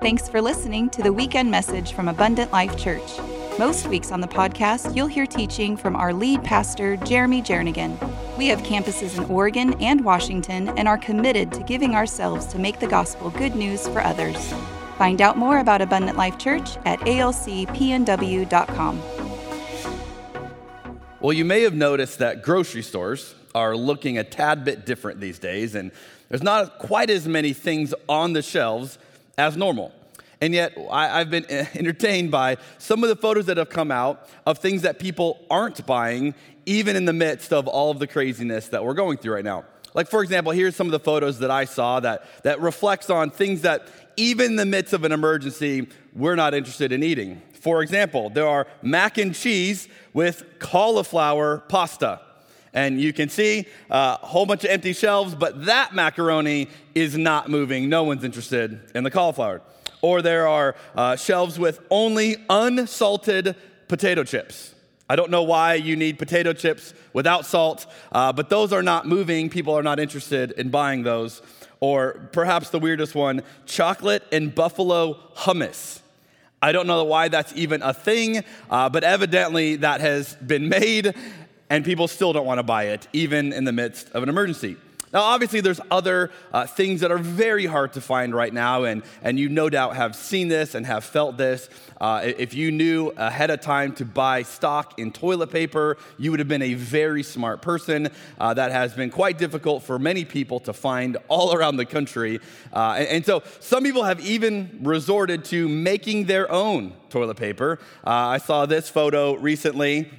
Thanks for listening to the weekend message from Abundant Life Church. Most weeks on the podcast, you'll hear teaching from our lead pastor, Jeremy Jernigan. We have campuses in Oregon and Washington and are committed to giving ourselves to make the gospel good news for others. Find out more about Abundant Life Church at alcpnw.com. Well, you may have noticed that grocery stores are looking a tad bit different these days, and there's not quite as many things on the shelves as normal. And yet, I, have been entertained by some of the photos that have come out of things that people aren't buying, even in the midst of all of the craziness that we're going through right now. Like, for example, here's some of the photos that I saw that, that reflects on things that, even in the midst of an emergency, we're not interested in eating. For example, there are mac and cheese with cauliflower pasta. And you can see uh, a whole bunch of empty shelves, but that macaroni is not moving. No one's interested in the cauliflower. Or there are uh, shelves with only unsalted potato chips. I don't know why you need potato chips without salt, uh, but those are not moving. People are not interested in buying those. Or perhaps the weirdest one chocolate and buffalo hummus. I don't know why that's even a thing, uh, but evidently that has been made and people still don't want to buy it, even in the midst of an emergency. Now, obviously, there's other uh, things that are very hard to find right now, and, and you no doubt have seen this and have felt this. Uh, if you knew ahead of time to buy stock in toilet paper, you would have been a very smart person. Uh, that has been quite difficult for many people to find all around the country. Uh, and, and, so, some people have even resorted to making their own toilet paper. Uh, I saw this photo recently.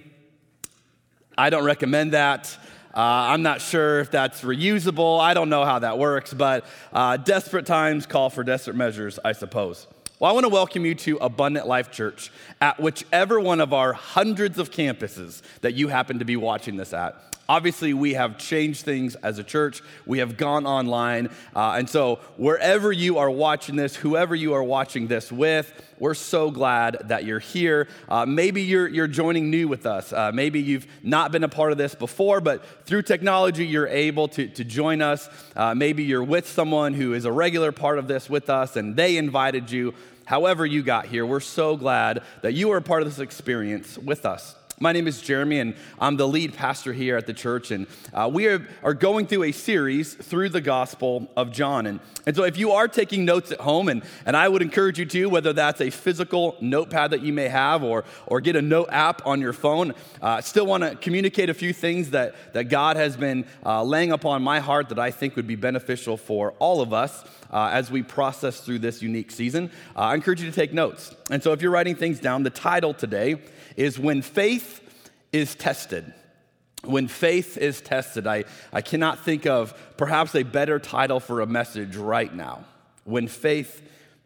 I don't recommend that. Uh, I'm not sure if that's reusable. I don't know how that works, but uh, desperate times call for desperate measures, I suppose. Well, I want to welcome you to Abundant Life Church at whichever one of our hundreds of campuses that you happen to be watching this at. Obviously, we have changed things as a church. We have gone online. Uh, and so, wherever you are watching this, whoever you are watching this with, we're so glad that you're here. Uh, maybe you're, you're joining new with us. Uh, maybe you've not been a part of this before, but through technology, you're able to, to join us. Uh, maybe you're with someone who is a regular part of this with us and they invited you. However, you got here, we're so glad that you are a part of this experience with us. My name is Jeremy, and I'm the lead pastor here at the church. And uh, we are, are going through a series through the Gospel of John. And, and so, if you are taking notes at home, and, and I would encourage you to, whether that's a physical notepad that you may have or, or get a note app on your phone, uh, still want to communicate a few things that, that God has been uh, laying upon my heart that I think would be beneficial for all of us. Uh, as we process through this unique season, uh, I encourage you to take notes. And so, if you're writing things down, the title today is When Faith is Tested. When faith is tested, I, I cannot think of perhaps a better title for a message right now. When faith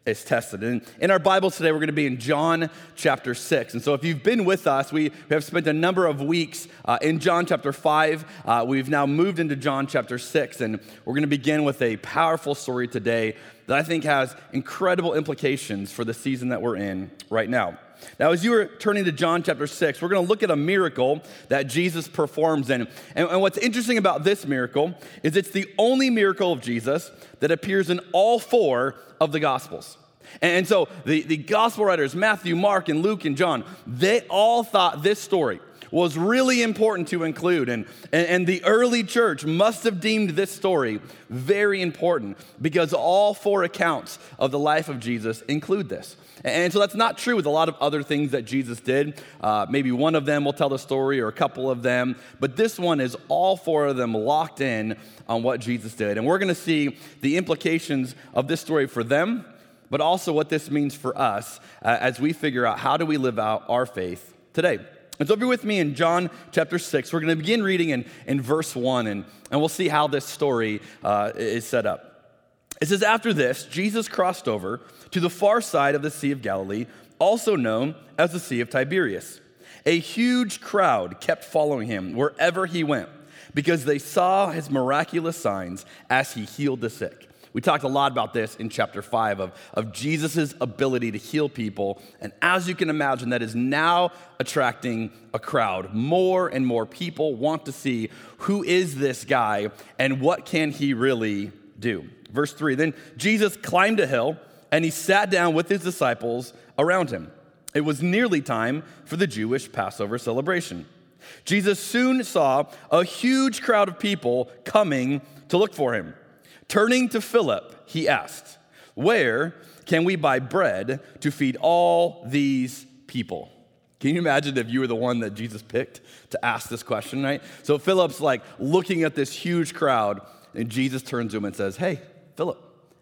is tested. And in our Bibles today, we're going to be in John chapter 6. And so, if you've been with us, we have spent a number of weeks uh, in John chapter 5. Uh, we've now moved into John chapter 6, and we're going to begin with a powerful story today that I think has incredible implications for the season that we're in right now. Now, as you are turning to John chapter 6, we're going to look at a miracle that Jesus performs in. And, and, what's interesting about this miracle is it's the only miracle of Jesus that appears in all four of the Gospels. And, and so the, the Gospel writers, Matthew, Mark, and Luke, and John, they all thought this story was really important to include. And, and, and, the early church must have deemed this story very important because all four accounts of the life of Jesus include this. And so that's not true with a lot of other things that Jesus did. Uh, maybe one of them will tell the story or a couple of them, but this one is all four of them locked in on what Jesus did. And we're going to see the implications of this story for them, but also what this means for us uh, as we figure out how do we live out our faith today. And so, be with me in John chapter 6, we're going to begin reading in, in verse 1, and, and we'll see how this story uh, is set up. It says, After this, Jesus crossed over to the far side of the Sea of Galilee, also known as the Sea of Tiberias. A huge crowd kept following him wherever he went because they saw his miraculous signs as he healed the sick. We talked a lot about this in chapter 5 of, of Jesus' ability to heal people. And as you can imagine, that is now attracting a crowd. More and more people want to see who is this guy and what can he really do. Verse 3 Then Jesus climbed a hill and he sat down with his disciples around him. It was nearly time for the Jewish Passover celebration. Jesus soon saw a huge crowd of people coming to look for him. Turning to Philip, he asked, Where can we buy bread to feed all these people? Can you imagine if you were the one that Jesus picked to ask this question, right? So Philip's like looking at this huge crowd, and Jesus turns to him and says, Hey, Philip,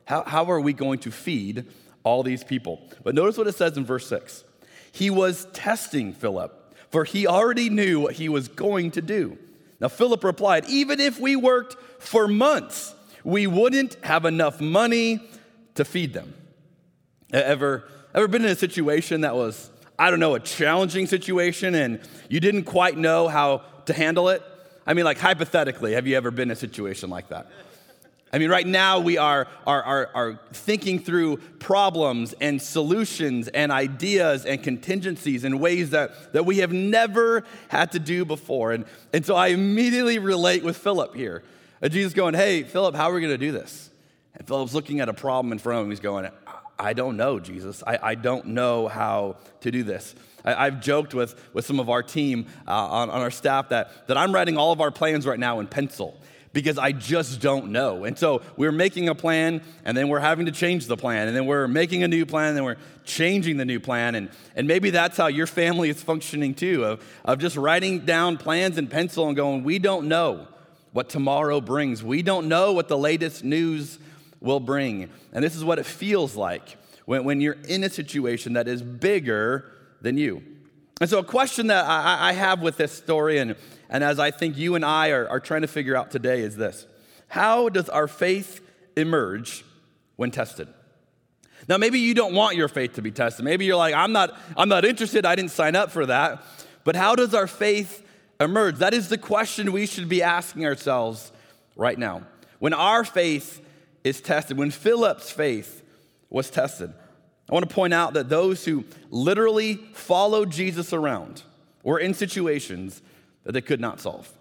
how, how are we going to feed all these people? But notice what it says in verse 6. He was testing Philip, for he already knew what he was going to do. Now, Philip replied, Even if we worked for months, we wouldn't have enough money to feed them. Ever, ever been in a situation that was I don't know, a challenging situation and you didn't quite know how to handle it? I mean, like hypothetically, have you ever been in a situation like that? I mean, right now we are, are, are, are, thinking through problems and solutions and ideas and contingencies in ways that, that we have never had to do before. And, and so I immediately relate with Philip here. And Jesus going, Hey, Philip, how are we going to do this? And Philip's looking at a problem in front of him. He's going, I don't know, Jesus. I, I don't know how to do this. I, have joked with, with some of our team uh, on, on our staff that, that I'm writing all of our plans right now in pencil because I just don't know. And so we're making a plan, and then we're having to change the plan, and then we're making a new plan, and then we're changing the new plan. And, and maybe that's how your family is functioning too, of, of just writing down plans in pencil and going, we don't know what tomorrow brings. We don't know what the latest news will bring. And this is what it feels like when, when you're in a situation that is bigger than you. And so, a question that I, I have with this story, and, and as I think you and I are, are trying to figure out today, is this How does our faith emerge when tested? Now, maybe you don't want your faith to be tested. Maybe you're like, I'm not, I'm not interested. I didn't sign up for that. But how does our faith emerge? That is the question we should be asking ourselves right now. When our faith is tested, when Philip's faith was tested, I want to point out that those who literally followed Jesus around were in situations that they could not solve.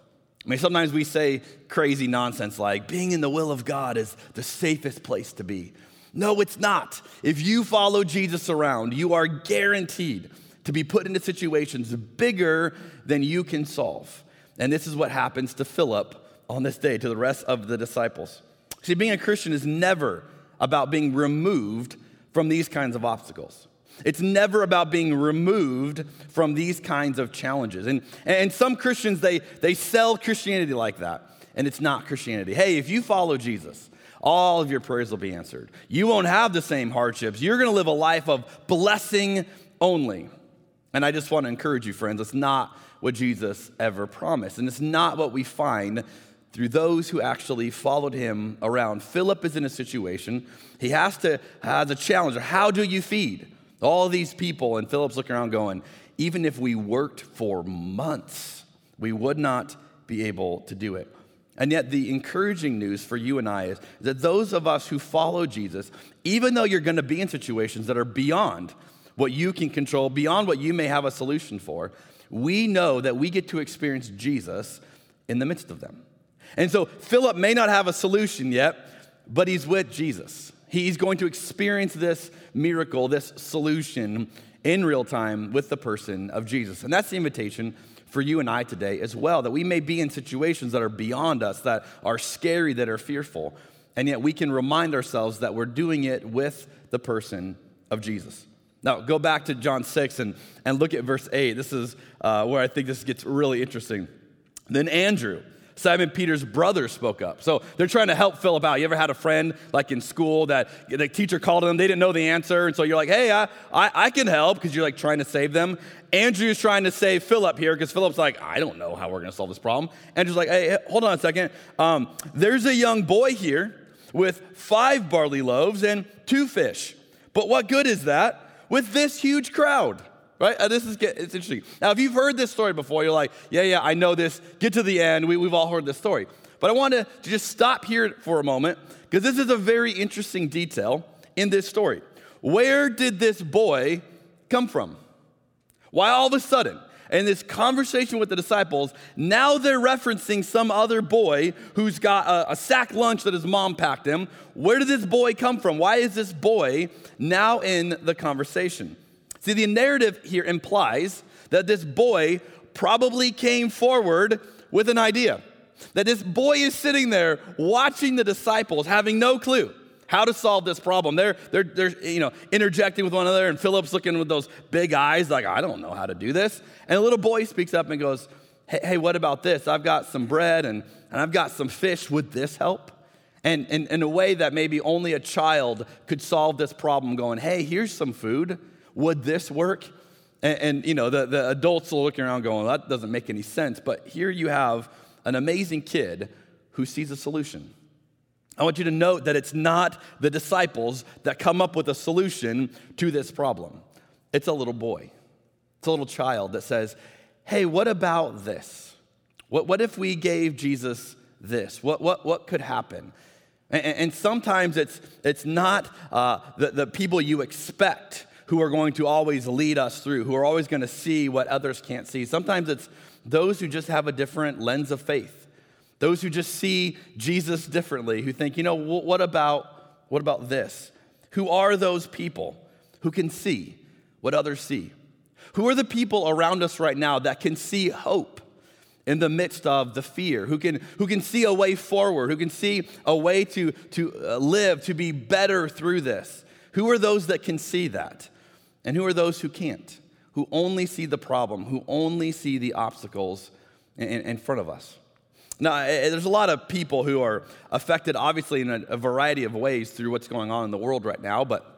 I mean, sometimes we say crazy nonsense like being in the will of God is the safest place to be. No, it's not. If you follow Jesus around, you are guaranteed to be put into situations bigger than you can solve. And this is what happens to Philip on this day, to the rest of the disciples. See, being a Christian is never about being removed from these kinds of obstacles. It's never about being removed from these kinds of challenges. And, and some Christians, they, they sell Christianity like that, and it's not Christianity. Hey, if you follow Jesus, all of your prayers will be answered. You won't have the same hardships. You're going to live a life of blessing only. And I just want to encourage you, friends, it's not what Jesus ever promised. And it's not what we find through those who actually followed him around. Philip is in a situation, he has to has a challenge. How do you feed all these people? And Philip's looking around going, even if we worked for months, we would not be able to do it. And yet, the encouraging news for you and I is that those of us who follow Jesus, even though you're going to be in situations that are beyond what you can control, beyond what you may have a solution for, we know that we get to experience Jesus in the midst of them. And so Philip may not have a solution yet, but he's with Jesus. He's going to experience this miracle, this solution in real time with the person of Jesus. And that's the invitation for you and I today as well that we may be in situations that are beyond us, that are scary, that are fearful, and yet we can remind ourselves that we're doing it with the person of Jesus. Now, go back to John 6 and, and look at verse 8. This is uh, where I think this gets really interesting. Then Andrew, Simon Peter's brother spoke up. So they're trying to help Philip out. You ever had a friend like in school that the teacher called them, they didn't know the answer, and so you're like, hey, I, I, I can help because you're like trying to save them. Andrew's trying to save Philip here because Philip's like, I don't know how we're going to solve this problem. Andrew's like, hey, hold on a second. Um, there's a young boy here with five barley loaves and two fish. But what good is that with this huge crowd? right? Uh, this is it's interesting. Now, if you've heard this story before, you're like, yeah, yeah, I know this. Get to the end. We, we've all heard this story. But I want to just stop here for a moment because this is a very interesting detail in this story. Where did this boy come from? Why all of a sudden, in this conversation with the disciples, now they're referencing some other boy who's got a, a, sack lunch that his mom packed him. Where did this boy come from? Why is this boy now in the conversation? See, the narrative here implies that this boy probably came forward with an idea. That this boy is sitting there watching the disciples, having no clue how to solve this problem. They're, they're, they're you know, interjecting with one another, and Philip's looking with those big eyes, like, I don't know how to do this. And a little boy speaks up and goes, Hey, hey what about this? I've got some bread and, and I've got some fish. Would this help? And in a way that maybe only a child could solve this problem, going, Hey, here's some food. Would this work? And, and you know, the, the adults are looking around going, That doesn't make any sense. But here you have an amazing kid who sees a solution. I want you to note that it's not the disciples that come up with a solution to this problem. It's a little boy, it's a little child that says, Hey, what about this? What, what if we gave Jesus this? What, what, what could happen? And, and sometimes it's, it's not uh, the, the people you expect who are going to always lead us through, who are always going to see what others can't see. Sometimes it's those who just have a different lens of faith those who just see Jesus differently, who think, you know, what about, what about this? Who are those people who can see what others see? Who are the people around us right now that can see hope in the midst of the fear? Who can, who can see a way forward? Who can see a way to, to uh, live, to be better through this? Who are those that can see that? And who are those who can't? Who only see the problem, who only see the obstacles in, in front of us? Now, eh, eh, there's a lot of people who are affected, obviously, in a, variety of ways through what's going on in the world right now, but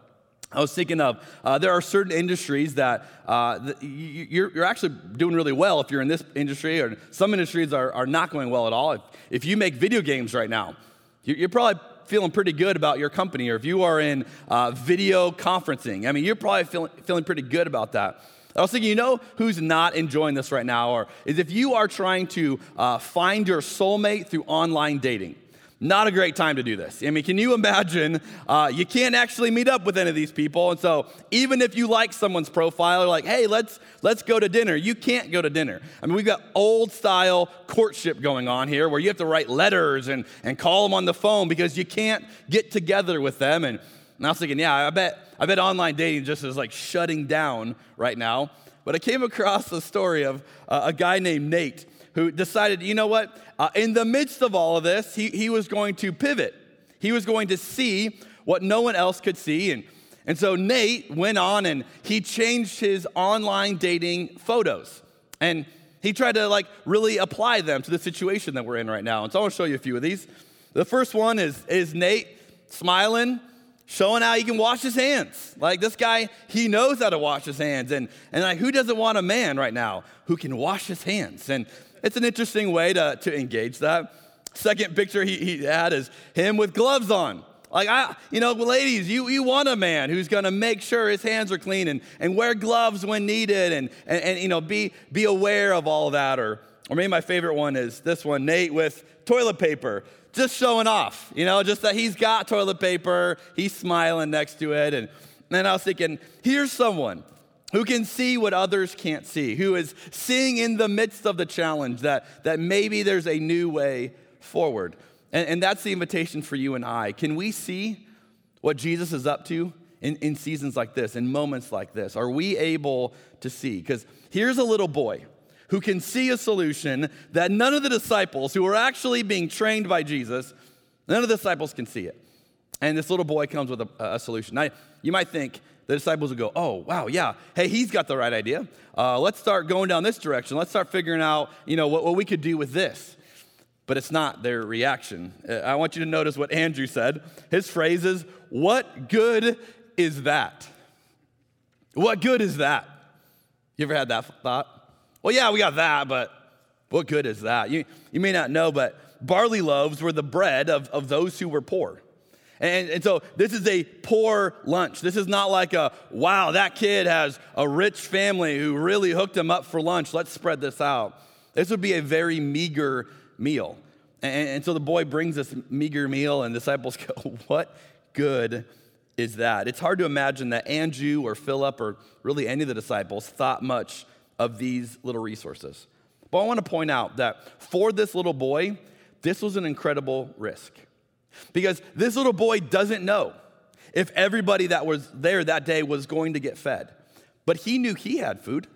I was thinking of uh, there are certain industries that uh, you're, you're, actually doing really well if you're in this industry, or some industries are, are not going well at all. If, if you make video games right now, you're probably feeling pretty good about your company, or if you are in uh, video conferencing, I mean, you're probably feeling, feeling pretty good about that. I was thinking, you know who's not enjoying this right now? Or is if you are trying to uh, find your soulmate through online dating. Not a great time to do this. I mean, can you imagine? Uh, you can't actually meet up with any of these people, and so even if you like someone's profile, like, hey, let's let's go to dinner. You can't go to dinner. I mean, we've got old style courtship going on here, where you have to write letters and and call them on the phone because you can't get together with them. And, and I was thinking, yeah, I bet I bet online dating just is like shutting down right now. But I came across a story of uh, a guy named Nate who decided, you know what? Uh, in the midst of all of this, he, he was going to pivot. He was going to see what no one else could see. And, and so Nate went on and he changed his online dating photos. And he tried to like really apply them to the situation that we're in right now. And so I want to show you a few of these. The first one is, is Nate smiling showing how he can wash his hands. Like this guy, he knows how to wash his hands. And, and like, who doesn't want a man right now who can wash his hands? And it's an interesting way to, to engage that. Second picture he, he had is him with gloves on. Like, I, you know, ladies, you, you want a man who's going to make sure his hands are clean and, and wear gloves when needed and, and, and, you know, be, be aware of all that. Or, or maybe my favorite one is this one Nate with toilet paper just showing off, you know, just that he's got toilet paper, he's smiling next to it. And then I was thinking, here's someone who can see what others can't see, who is seeing in the midst of the challenge that, that maybe there's a new way forward. And, and that's the invitation for you and I. Can we see what Jesus is up to in, in seasons like this, in moments like this? Are we able to see? Because here's a little boy who can see a solution that none of the disciples who are actually being trained by Jesus, none of the disciples can see it. And this little boy comes with a, a solution. Now, you might think the disciples would go, oh, wow, yeah, hey, he's got the right idea. Uh, let's start going down this direction. Let's start figuring out, you know, what, what we could do with this. But it's not their reaction. Uh, I want you to notice what Andrew said. His phrase is, what good is that? What good is that? You ever had that thought? Well, yeah, we got that, but what good is that? You, you may not know, but barley loaves were the bread of, of those who were poor. And, and so this is a poor lunch. This is not like a, wow, that kid has a rich family who really hooked him up for lunch. Let's spread this out. This would be a very meager meal. And, and so the boy brings this meager meal, and disciples go, what good is that? It's hard to imagine that Andrew or Philip or really any of the disciples thought much of these little resources. But I want to point out that for this little boy, this was an incredible risk. Because this little boy doesn't know if everybody that was there that day was going to get fed. But he knew he had food.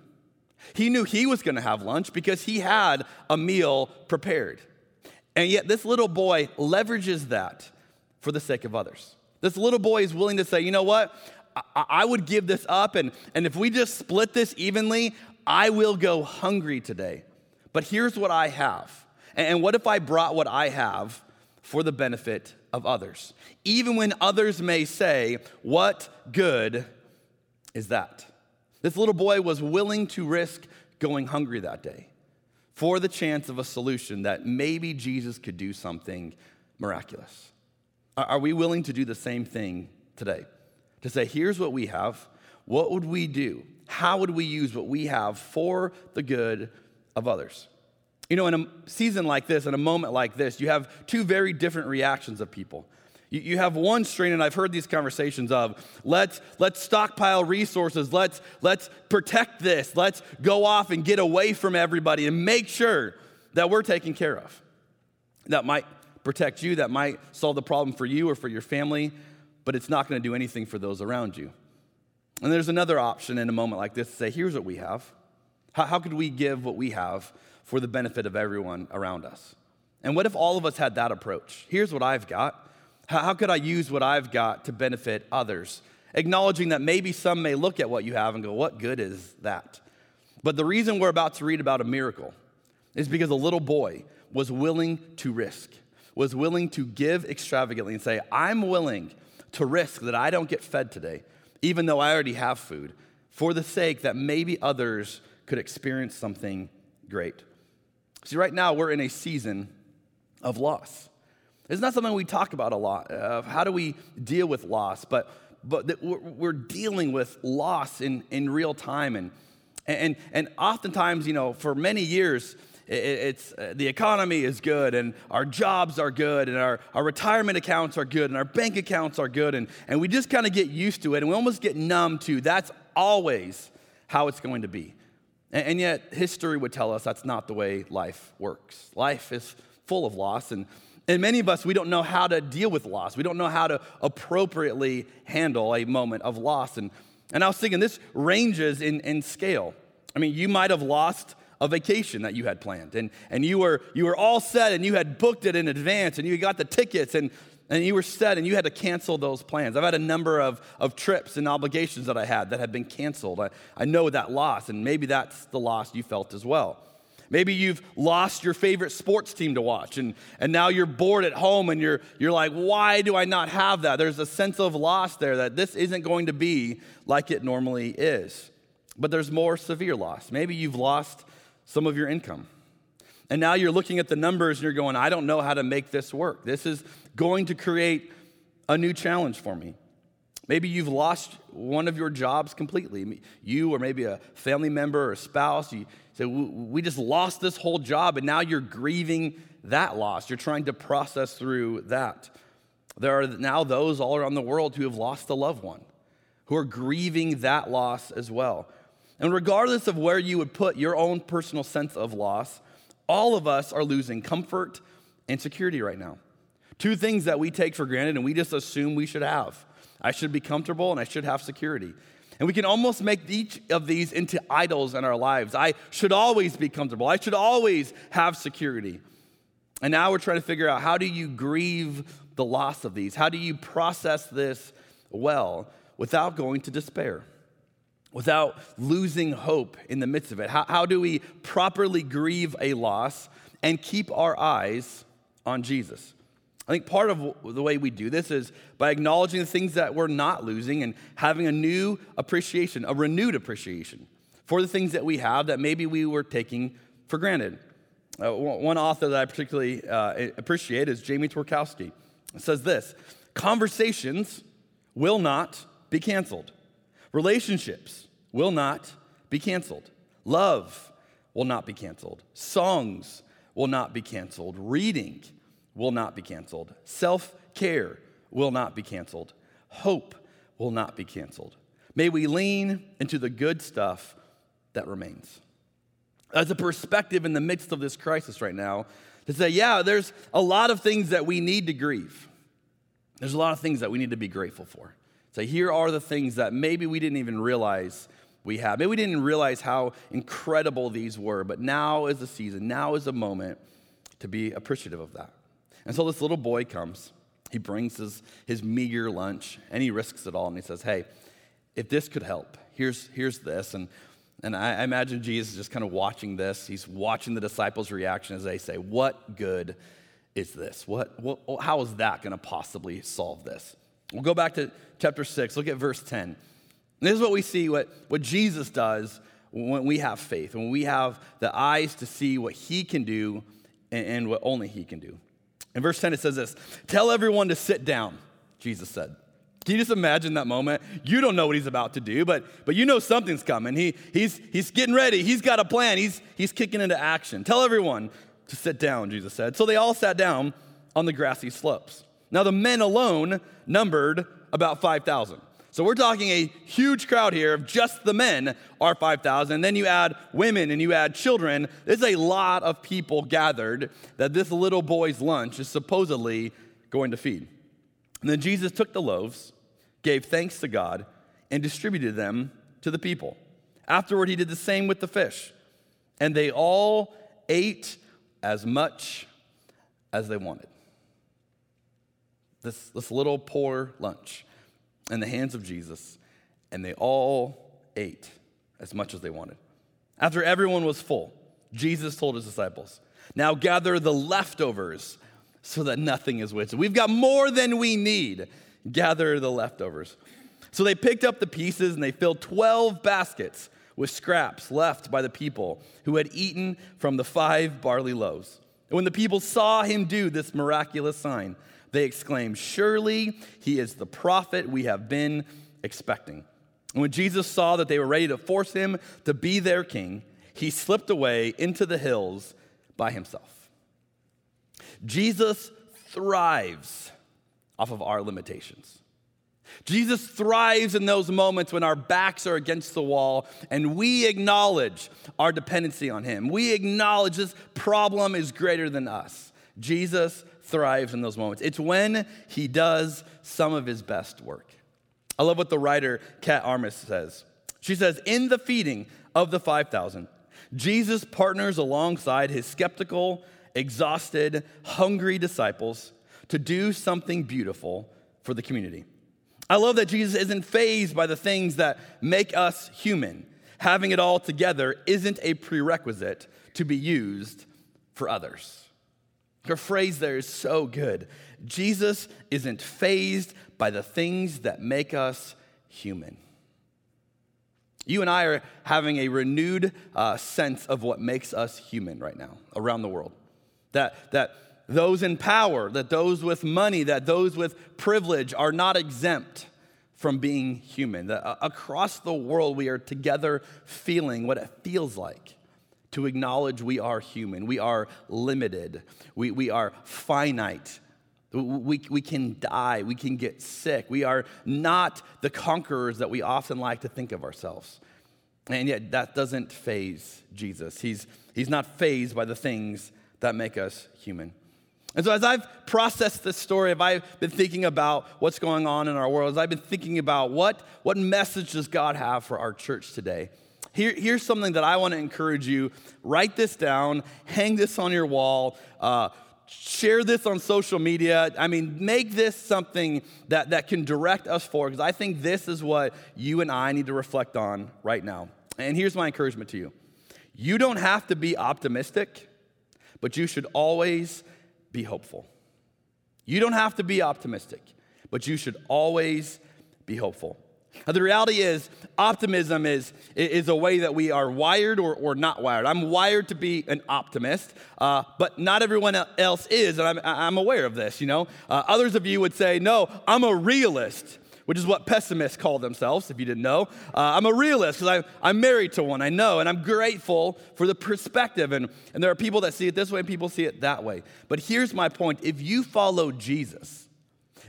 He knew he was going to have lunch because he had a meal prepared. And yet, this little boy leverages that for the sake of others. This little boy is willing to say, you know what? I, I would give this up, and, and if we just split this evenly, I will go hungry today. But here's what I have. And what if I brought what I have for the benefit of others? Even when others may say, What good is that? This little boy was willing to risk going hungry that day for the chance of a solution that maybe Jesus could do something miraculous. Are we willing to do the same thing today? To say, here's what we have. What would we do? How would we use what we have for the good of others? You know, in a season like this, in a moment like this, you have two very different reactions of people. You have one strain, and I've heard these conversations of let's, let's stockpile resources, let's, let's protect this, let's go off and get away from everybody and make sure that we're taken care of. That might protect you, that might solve the problem for you or for your family, but it's not going to do anything for those around you. And there's another option in a moment like this to say, here's what we have. How, how could we give what we have for the benefit of everyone around us? And what if all of us had that approach? Here's what I've got. How could I use what I've got to benefit others? Acknowledging that maybe some may look at what you have and go, What good is that? But the reason we're about to read about a miracle is because a little boy was willing to risk, was willing to give extravagantly and say, I'm willing to risk that I don't get fed today, even though I already have food, for the sake that maybe others could experience something great. See, right now we're in a season of loss. It's not something we talk about a lot of how do we deal with loss, but, but we're dealing with loss in, in real time. And, and, and oftentimes, you know, for many years, it's uh, the economy is good and our jobs are good and our, our retirement accounts are good and our bank accounts are good and, and we just kind of get used to it and we almost get numb to that's always how it's going to be and, and yet history would tell us that's not the way life works life is full of loss and and many of us, we don't know how to deal with loss. We don't know how to appropriately handle a moment of loss. And, and I was thinking, this ranges in, in scale. I mean, you might have lost a vacation that you had planned, and, and you, were, you were all set, and you had booked it in advance, and you got the tickets, and, and you were set, and you had to cancel those plans. I've had a number of, of trips and obligations that I had that have been canceled. I, I know that loss, and maybe that's the loss you felt as well. Maybe you've lost your favorite sports team to watch and, and now you're bored at home and you're, you're like, why do I not have that? There's a sense of loss there that this isn't going to be like it normally is. But there's more severe loss. Maybe you've lost some of your income. And now you're looking at the numbers and you're going, I don't know how to make this work. This is going to create a new challenge for me. Maybe you've lost one of your jobs completely. You or maybe a family member or a spouse, you say, We just lost this whole job, and now you're grieving that loss. You're trying to process through that. There are now those all around the world who have lost a loved one, who are grieving that loss as well. And regardless of where you would put your own personal sense of loss, all of us are losing comfort and security right now. Two things that we take for granted and we just assume we should have. I should be comfortable and I should have security. And we can almost make each of these into idols in our lives. I should always be comfortable. I should always have security. And now we're trying to figure out how do you grieve the loss of these? How do you process this well without going to despair? Without losing hope in the midst of it? How, how do we properly grieve a loss and keep our eyes on Jesus? I think part of the way we do this is by acknowledging the things that we're not losing and having a new appreciation, a renewed appreciation for the things that we have that maybe we were taking for granted. Uh, one author that I particularly uh, appreciate is Jamie Tworkowski. It says this Conversations will not be canceled, relationships will not be canceled, love will not be canceled, songs will not be canceled, reading will not be canceled. Self care will not be canceled. Hope will not be canceled. May we lean into the good stuff that remains. As a perspective in the midst of this crisis right now, to say, yeah, there's a lot of things that we need to grieve. There's a lot of things that we need to be grateful for. So here are the things that maybe we didn't even realize we have. Maybe we didn't realize how incredible these were, but now is the season, now is the moment to be appreciative of that. And so this little boy comes, he brings his, his meager lunch, and he risks it all, and he says, Hey, if this could help, here's, here's this. And, and I, imagine Jesus just kind of watching this. He's watching the disciples' reaction as they say, What good is this? What, what, how is that going to possibly solve this? We'll go back to chapter 6, look at verse 10. This is what we see what, what Jesus does when we have faith, when we have the eyes to see what he can do and, and what only he can do. In verse 10, it says this Tell everyone to sit down, Jesus said. Can you just imagine that moment? You don't know what he's about to do, but, but you know something's coming. He, he's, he's getting ready. He's got a plan. He's, he's kicking into action. Tell everyone to sit down, Jesus said. So they all sat down on the grassy slopes. Now, the men alone numbered about 5,000. So we're talking a huge crowd here of just the men are 5,000. Then you add women and you add children. There's a lot of people gathered that this little boy's lunch is supposedly going to feed. And then Jesus took the loaves, gave thanks to God, and distributed them to the people. Afterward, he did the same with the fish. And they all ate as much as they wanted. This, this little poor lunch in the hands of Jesus, and they all ate as much as they wanted. After everyone was full, Jesus told his disciples, Now gather the leftovers so that nothing is wasted. We've got more than we need. Gather the leftovers. So they picked up the pieces and they filled 12 baskets with scraps left by the people who had eaten from the five barley loaves. And when the people saw him do this miraculous sign, they exclaimed, Surely he is the prophet we have been expecting. And when Jesus saw that they were ready to force him to be their king, he slipped away into the hills by himself. Jesus thrives off of our limitations. Jesus thrives in those moments when our backs are against the wall and we acknowledge our dependency on Him. We acknowledge this problem is greater than us. Jesus thrives in those moments. It's when He does some of His best work. I love what the writer Kat Armas says. She says, In the feeding of the 5,000, Jesus partners alongside his skeptical, exhausted, hungry disciples to do something beautiful for the community. I love that Jesus isn't fazed by the things that make us human. Having it all together isn't a prerequisite to be used for others. Her phrase there is so good. Jesus isn't fazed by the things that make us human. You and I are having a renewed uh, sense of what makes us human right now around the world. That, that those in power, that those with money, that those with privilege are not exempt from being human. That uh, across the world, we are together feeling what it feels like to acknowledge we are human, we are limited, we, we are finite. We, we can die. We can get sick. We are not the conquerors that we often like to think of ourselves. And yet, that doesn't faze Jesus. He's, he's not fazed by the things that make us human. And so, as I've processed this story, if I've been thinking about what's going on in our world, as I've been thinking about what, what message does God have for our church today, here, here's something that I want to encourage you. Write this down, hang this on your wall, uh, share this on social media. I mean, make this something that, that can direct us forward, because I think this is what you and I need to reflect on right now. And here's my encouragement to you you don't have to be optimistic, but you should always be hopeful. You don't have to be optimistic, but you should always be hopeful. Now, the reality is, optimism is, is a way that we are wired or, or not wired. I'm wired to be an optimist, uh, but not everyone else is, and I'm, I'm aware of this, you know. Uh, others of you would say, no, I'm a realist which is what pessimists call themselves, if you didn't know. Uh, I'm a realist because I'm married to one, I know, and I'm grateful for the perspective. And, and there are people that see it this way and people see it that way. But here's my point if you follow Jesus,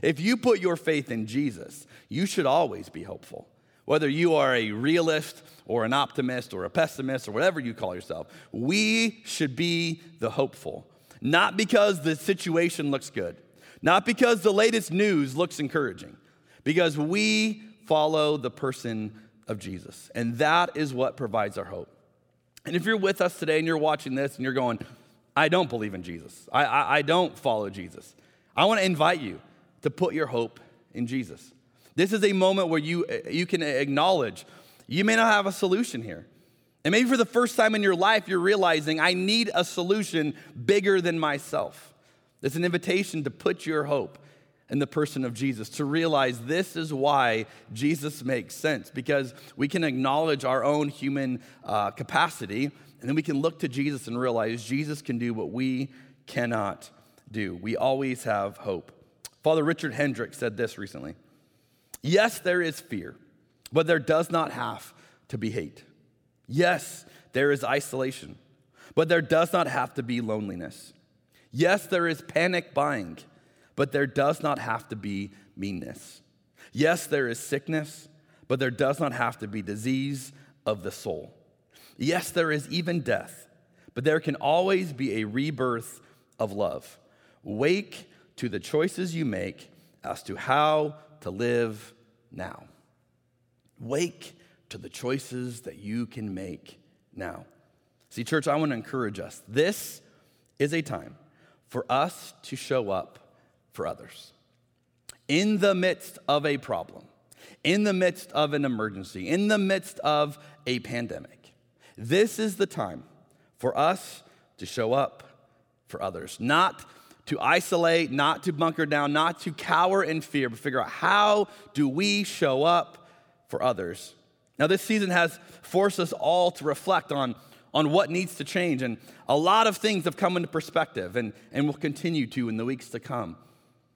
if you put your faith in Jesus, you should always be hopeful. Whether you are a realist or an optimist or a pessimist or whatever you call yourself, we should be the hopeful. Not because the situation looks good, not because the latest news looks encouraging, because we follow the person of Jesus. And that is what provides our hope. And if you're with us today and you're watching this and you're going, I don't believe in Jesus, I, I, I don't follow Jesus, I want to invite you to put your hope in Jesus. This is a moment where you, you can acknowledge you may not have a solution here. And maybe for the first time in your life, you're realizing I need a solution bigger than myself. It's an invitation to put your hope in the person of Jesus, to realize this is why Jesus makes sense, because we can acknowledge our own human uh, capacity, and then we can look to Jesus and realize Jesus can do what we cannot do. We always have hope. Father Richard Hendricks said this recently. Yes, there is fear, but there does not have to be hate. Yes, there is isolation, but there does not have to be loneliness. Yes, there is panic buying, but there does not have to be meanness. Yes, there is sickness, but there does not have to be disease of the soul. Yes, there is even death, but there can always be a rebirth of love. Wake to the choices you make as to how to live now. Wake to the choices that you can make now. See, church, I want to encourage us. This is a time for us to show up for others. In the midst of a problem, in the midst of an emergency, in the midst of a pandemic, this is the time for us to show up for others, not to isolate, not to bunker down, not to cower in fear, but figure out how do we show up for others. Now, this season has forced us all to reflect on, on what needs to change, and a lot of things have come into perspective and, and will continue to in the weeks to come.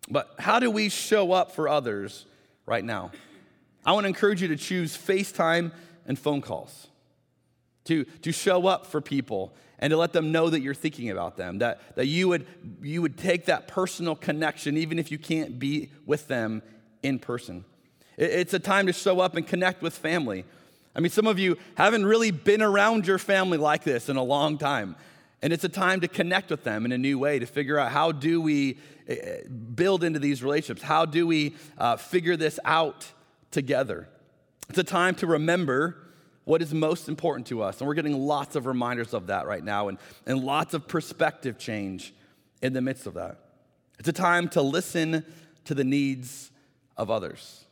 But how do we show up for others right now? I want to encourage you to choose FaceTime and phone calls, to, to show up for people and to let them know that you're thinking about them, that, that you, would, you would take that personal connection, even if you can't be with them in person. It's a time to show up and connect with family. I mean, some of you haven't really been around your family like this in a long time. And it's a time to connect with them in a new way, to figure out how do we eh, eh, build into these relationships? How do we uh, figure this out together? It's a time to remember what is most important to us. And we're getting lots of reminders of that right now and, and lots of perspective change in the midst of that. It's a time to listen to the needs of others.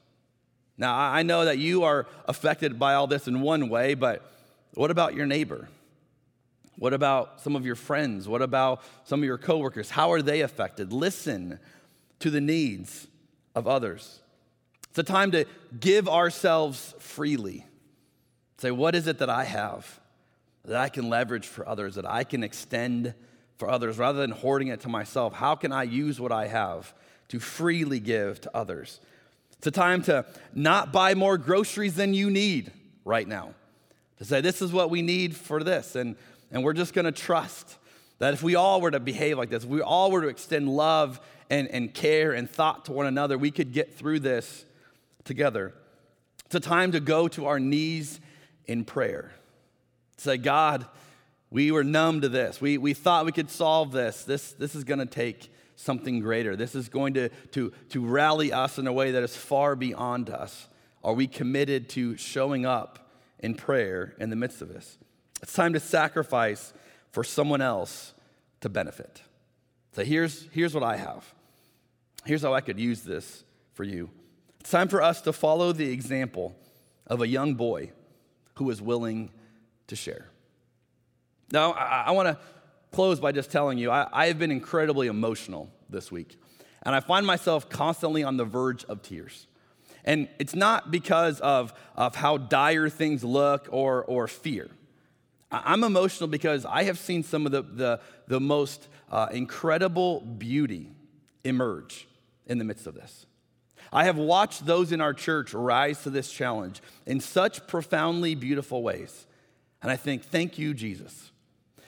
Now, I know that you are affected by all this in one way, but what about your neighbor? What about some of your friends? What about some of your coworkers? How are they affected? Listen to the needs of others. It's a time to give ourselves freely Say, what is it that I have that I can leverage for others, that I can extend for others rather than hoarding it to myself? How can I use what I have to freely give to others? It's a time to not buy more groceries than you need right now. To say, this is what we need for this. And, and we're just going to trust that if we all were to behave like this, if we all were to extend love and, and care and thought to one another, we could get through this together. It's a time to go to our knees in prayer. Say, God, we were numb to this. We, we thought we could solve this. This, this is going to take something greater. This is going to, to, to rally us in a way that is far beyond us. Are we committed to showing up in prayer in the midst of this? It's time to sacrifice for someone else to benefit. So here's, here's what I have. Here's how I could use this for you. It's time for us to follow the example of a young boy who was willing to share. Now, I, I want to close by just telling you I, I have been incredibly emotional this week, and I find myself constantly on the verge of tears. And it's not because of, of how dire things look or, or fear. I'm emotional because I have seen some of the, the, the most uh, incredible beauty emerge in the midst of this. I have watched those in our church rise to this challenge in such profoundly beautiful ways. And I think, thank you, Jesus.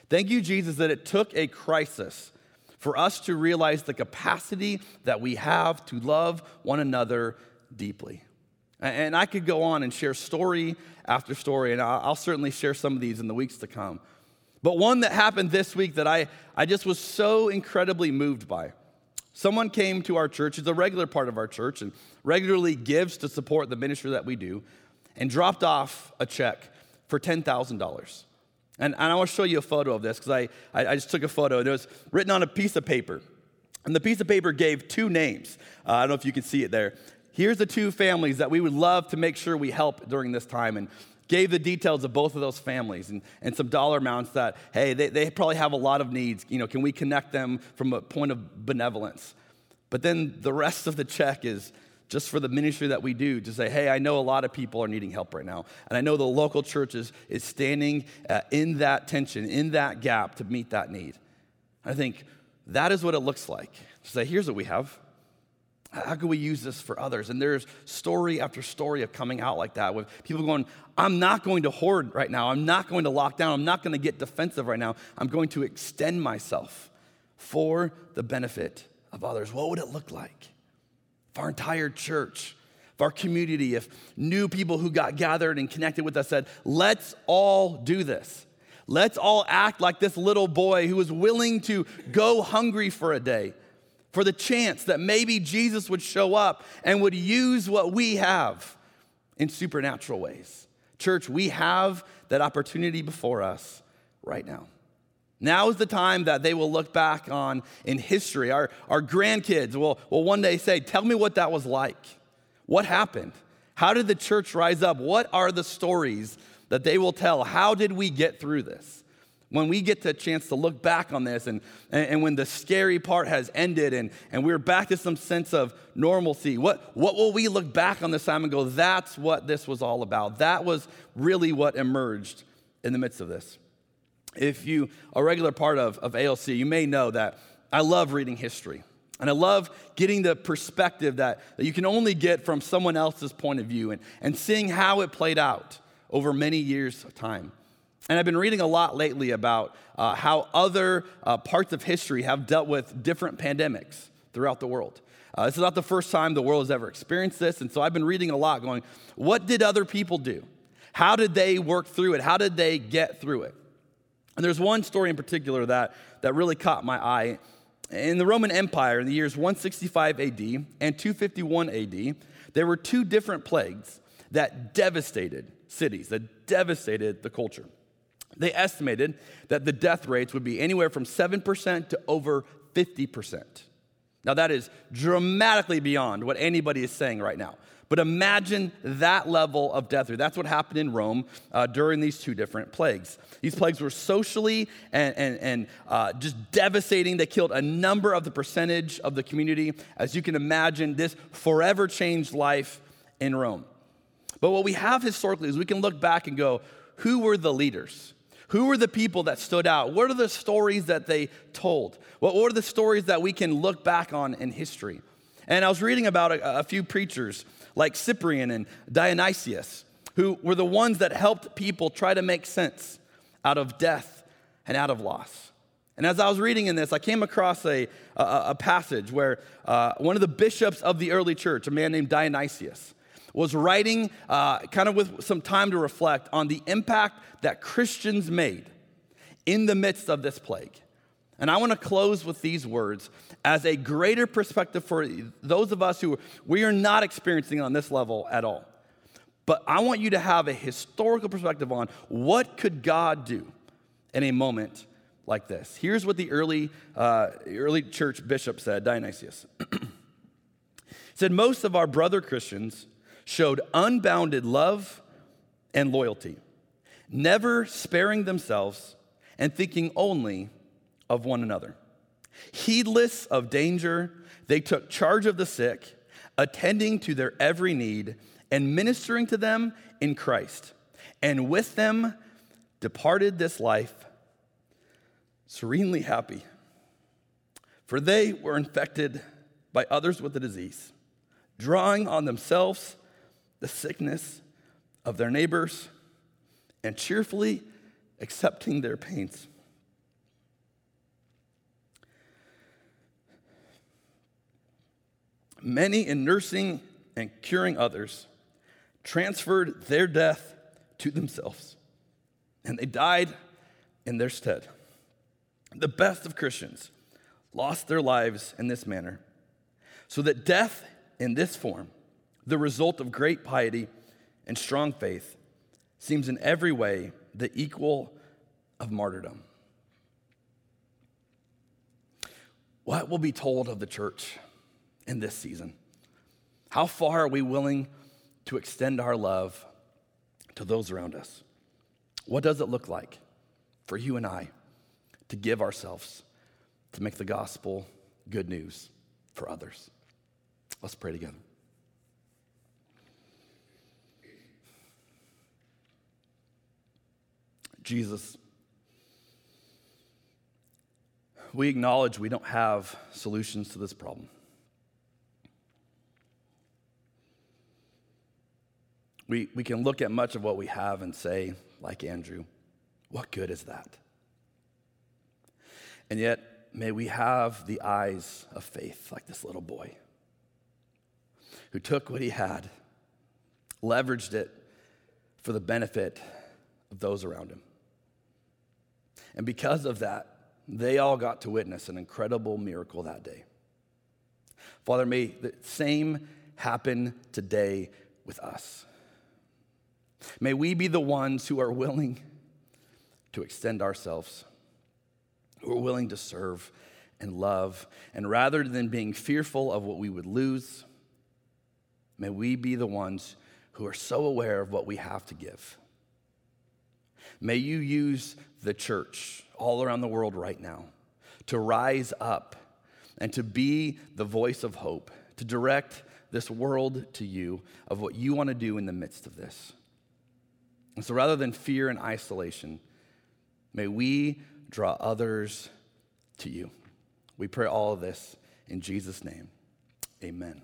Thank you, Jesus, that it took a crisis for us to realize the capacity that we have to love one another deeply. And I could go on and share story after story, and I'll certainly share some of these in the weeks to come. But one that happened this week that I, I just was so incredibly moved by. Someone came to our church, it's a regular part of our church, and regularly gives to support the ministry that we do, and dropped off a check for $10,000. And, and, I want to show you a photo of this because I, I, I, just took a photo and it was written on a piece of paper. And the piece of paper gave two names. Uh, I don't know if you can see it there. Here's the two families that we would love to make sure we help during this time. And gave the details of both of those families and, and some dollar amounts that, hey, they, they probably have a lot of needs. You know, can we connect them from a point of benevolence? But then the rest of the check is just for the ministry that we do to say, hey, I know a lot of people are needing help right now. And I know the local church is, is standing uh, in that tension, in that gap to meet that need. I think that is what it looks like. To say, here's what we have. How can we use this for others? And there's story after story of coming out like that with people going, I'm not going to hoard right now. I'm not going to lock down. I'm not going to get defensive right now. I'm going to extend myself for the benefit of others. What would it look like? If our entire church, if our community, if new people who got gathered and connected with us said, let's all do this. Let's all act like this little boy who was willing to go hungry for a day for the chance that maybe Jesus would show up and would use what we have in supernatural ways. Church, we have that opportunity before us right now. Now is the time that they will look back on in history. Our, our grandkids will, will one day say, Tell me what that was like. What happened? How did the church rise up? What are the stories that they will tell? How did we get through this? When we get the chance to look back on this and, and, and, when the scary part has ended and, and we're back to some sense of normalcy, what, what will we look back on this time and go, that's what this was all about? That was really what emerged in the midst of this. If you are a regular part of, of ALC, you may know that I love reading history. And I love getting the perspective that, that you can only get from someone else's point of view and, and seeing how it played out over many years of time. And I've been reading a lot lately about uh, how other uh, parts of history have dealt with different pandemics throughout the world. Uh, this is not the first time the world has ever experienced this. And so I've been reading a lot going, what did other people do? How did they work through it? How did they get through it? And there's one story in particular that, that really caught my eye. In the Roman Empire, in the years 165 AD and 251 AD, there were two different plagues that devastated cities, that devastated the culture. They estimated that the death rates would be anywhere from 7% to over 50%. Now, that is dramatically beyond what anybody is saying right now. But imagine that level of death rate. That's what happened in Rome uh, during these two different plagues. These plagues were socially and, and, and uh, just devastating. They killed a number of the percentage of the community. As you can imagine, this forever changed life in Rome. But what we have historically is we can look back and go, who were the leaders? Who were the people that stood out? What are the stories that they told? What were the stories that we can look back on in history? And I was reading about a, a few preachers like Cyprian and Dionysius, who were the ones that helped people try to make sense out of death and out of loss. And as I was reading in this, I came across a, a, a passage where uh, one of the bishops of the early church, a man named Dionysius, was writing uh, kind of with some time to reflect on the impact that Christians made in the midst of this plague. And I want to close with these words as a greater perspective for those of us who we are not experiencing on this level at all. But I want you to have a historical perspective on what could God do in a moment like this. Here's what the early, uh, early church bishop said, Dionysius. he said, Most of our brother Christians showed unbounded love and loyalty, never sparing themselves and thinking only of one another. Heedless of danger, they took charge of the sick, attending to their every need and ministering to them in Christ. And with them departed this life serenely happy. For they were infected by others with the disease, drawing on themselves the sickness of their neighbors and cheerfully accepting their pains. Many in nursing and curing others transferred their death to themselves, and they died in their stead. The best of Christians lost their lives in this manner, so that death in this form, the result of great piety and strong faith, seems in every way the equal of martyrdom. What will be told of the church in this season? How far are we willing to extend our love to those around us? What does it look like for you and I to give ourselves to make the gospel good news for others? Let's pray together. Jesus, we acknowledge we don't have solutions to this problem. We, we can look at much of what we have and say, like Andrew, what good is that? And yet, may we have the eyes of faith like this little boy who took what he had, leveraged it for the benefit of those around him. And because of that, they all got to witness an incredible miracle that day. Father, may the same happen today with us. May we be the ones who are willing to extend ourselves, who are willing to serve and love. And rather than being fearful of what we would lose, may we be the ones who are so aware of what we have to give. May you use the church all around the world right now to rise up and to be the voice of hope, to direct this world to you of what you want to do in the midst of this. And so rather than fear and isolation, may we draw others to you. We pray all of this in Jesus' name. Amen.